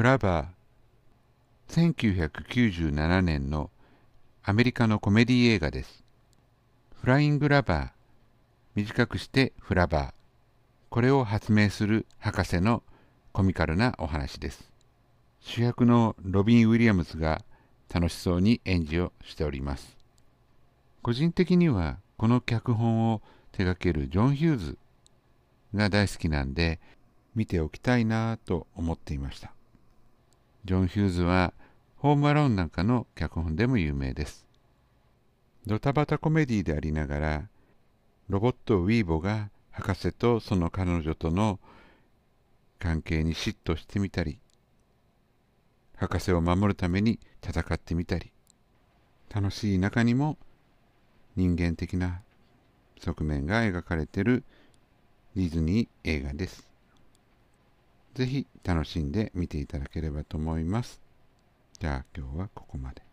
フラバー1997年のアメリカのコメディ映画です。フライングラバー短くしてフラバーこれを発明する博士のコミカルなお話です。主役のロビン・ウィリアムズが楽しそうに演じをしております。個人的にはこの脚本を手掛けるジョン・ヒューズが大好きなんで見ておきたいなと思っていました。ジョン・ヒューズはホームアローンなんかの脚本でも有名です。ドタバタコメディでありながらロボットウィーボが博士とその彼女との関係に嫉妬してみたり博士を守るために戦ってみたり楽しい中にも人間的な側面が描かれているディズニー映画です。ぜひ楽しんで見ていただければと思います。じゃあ今日はここまで。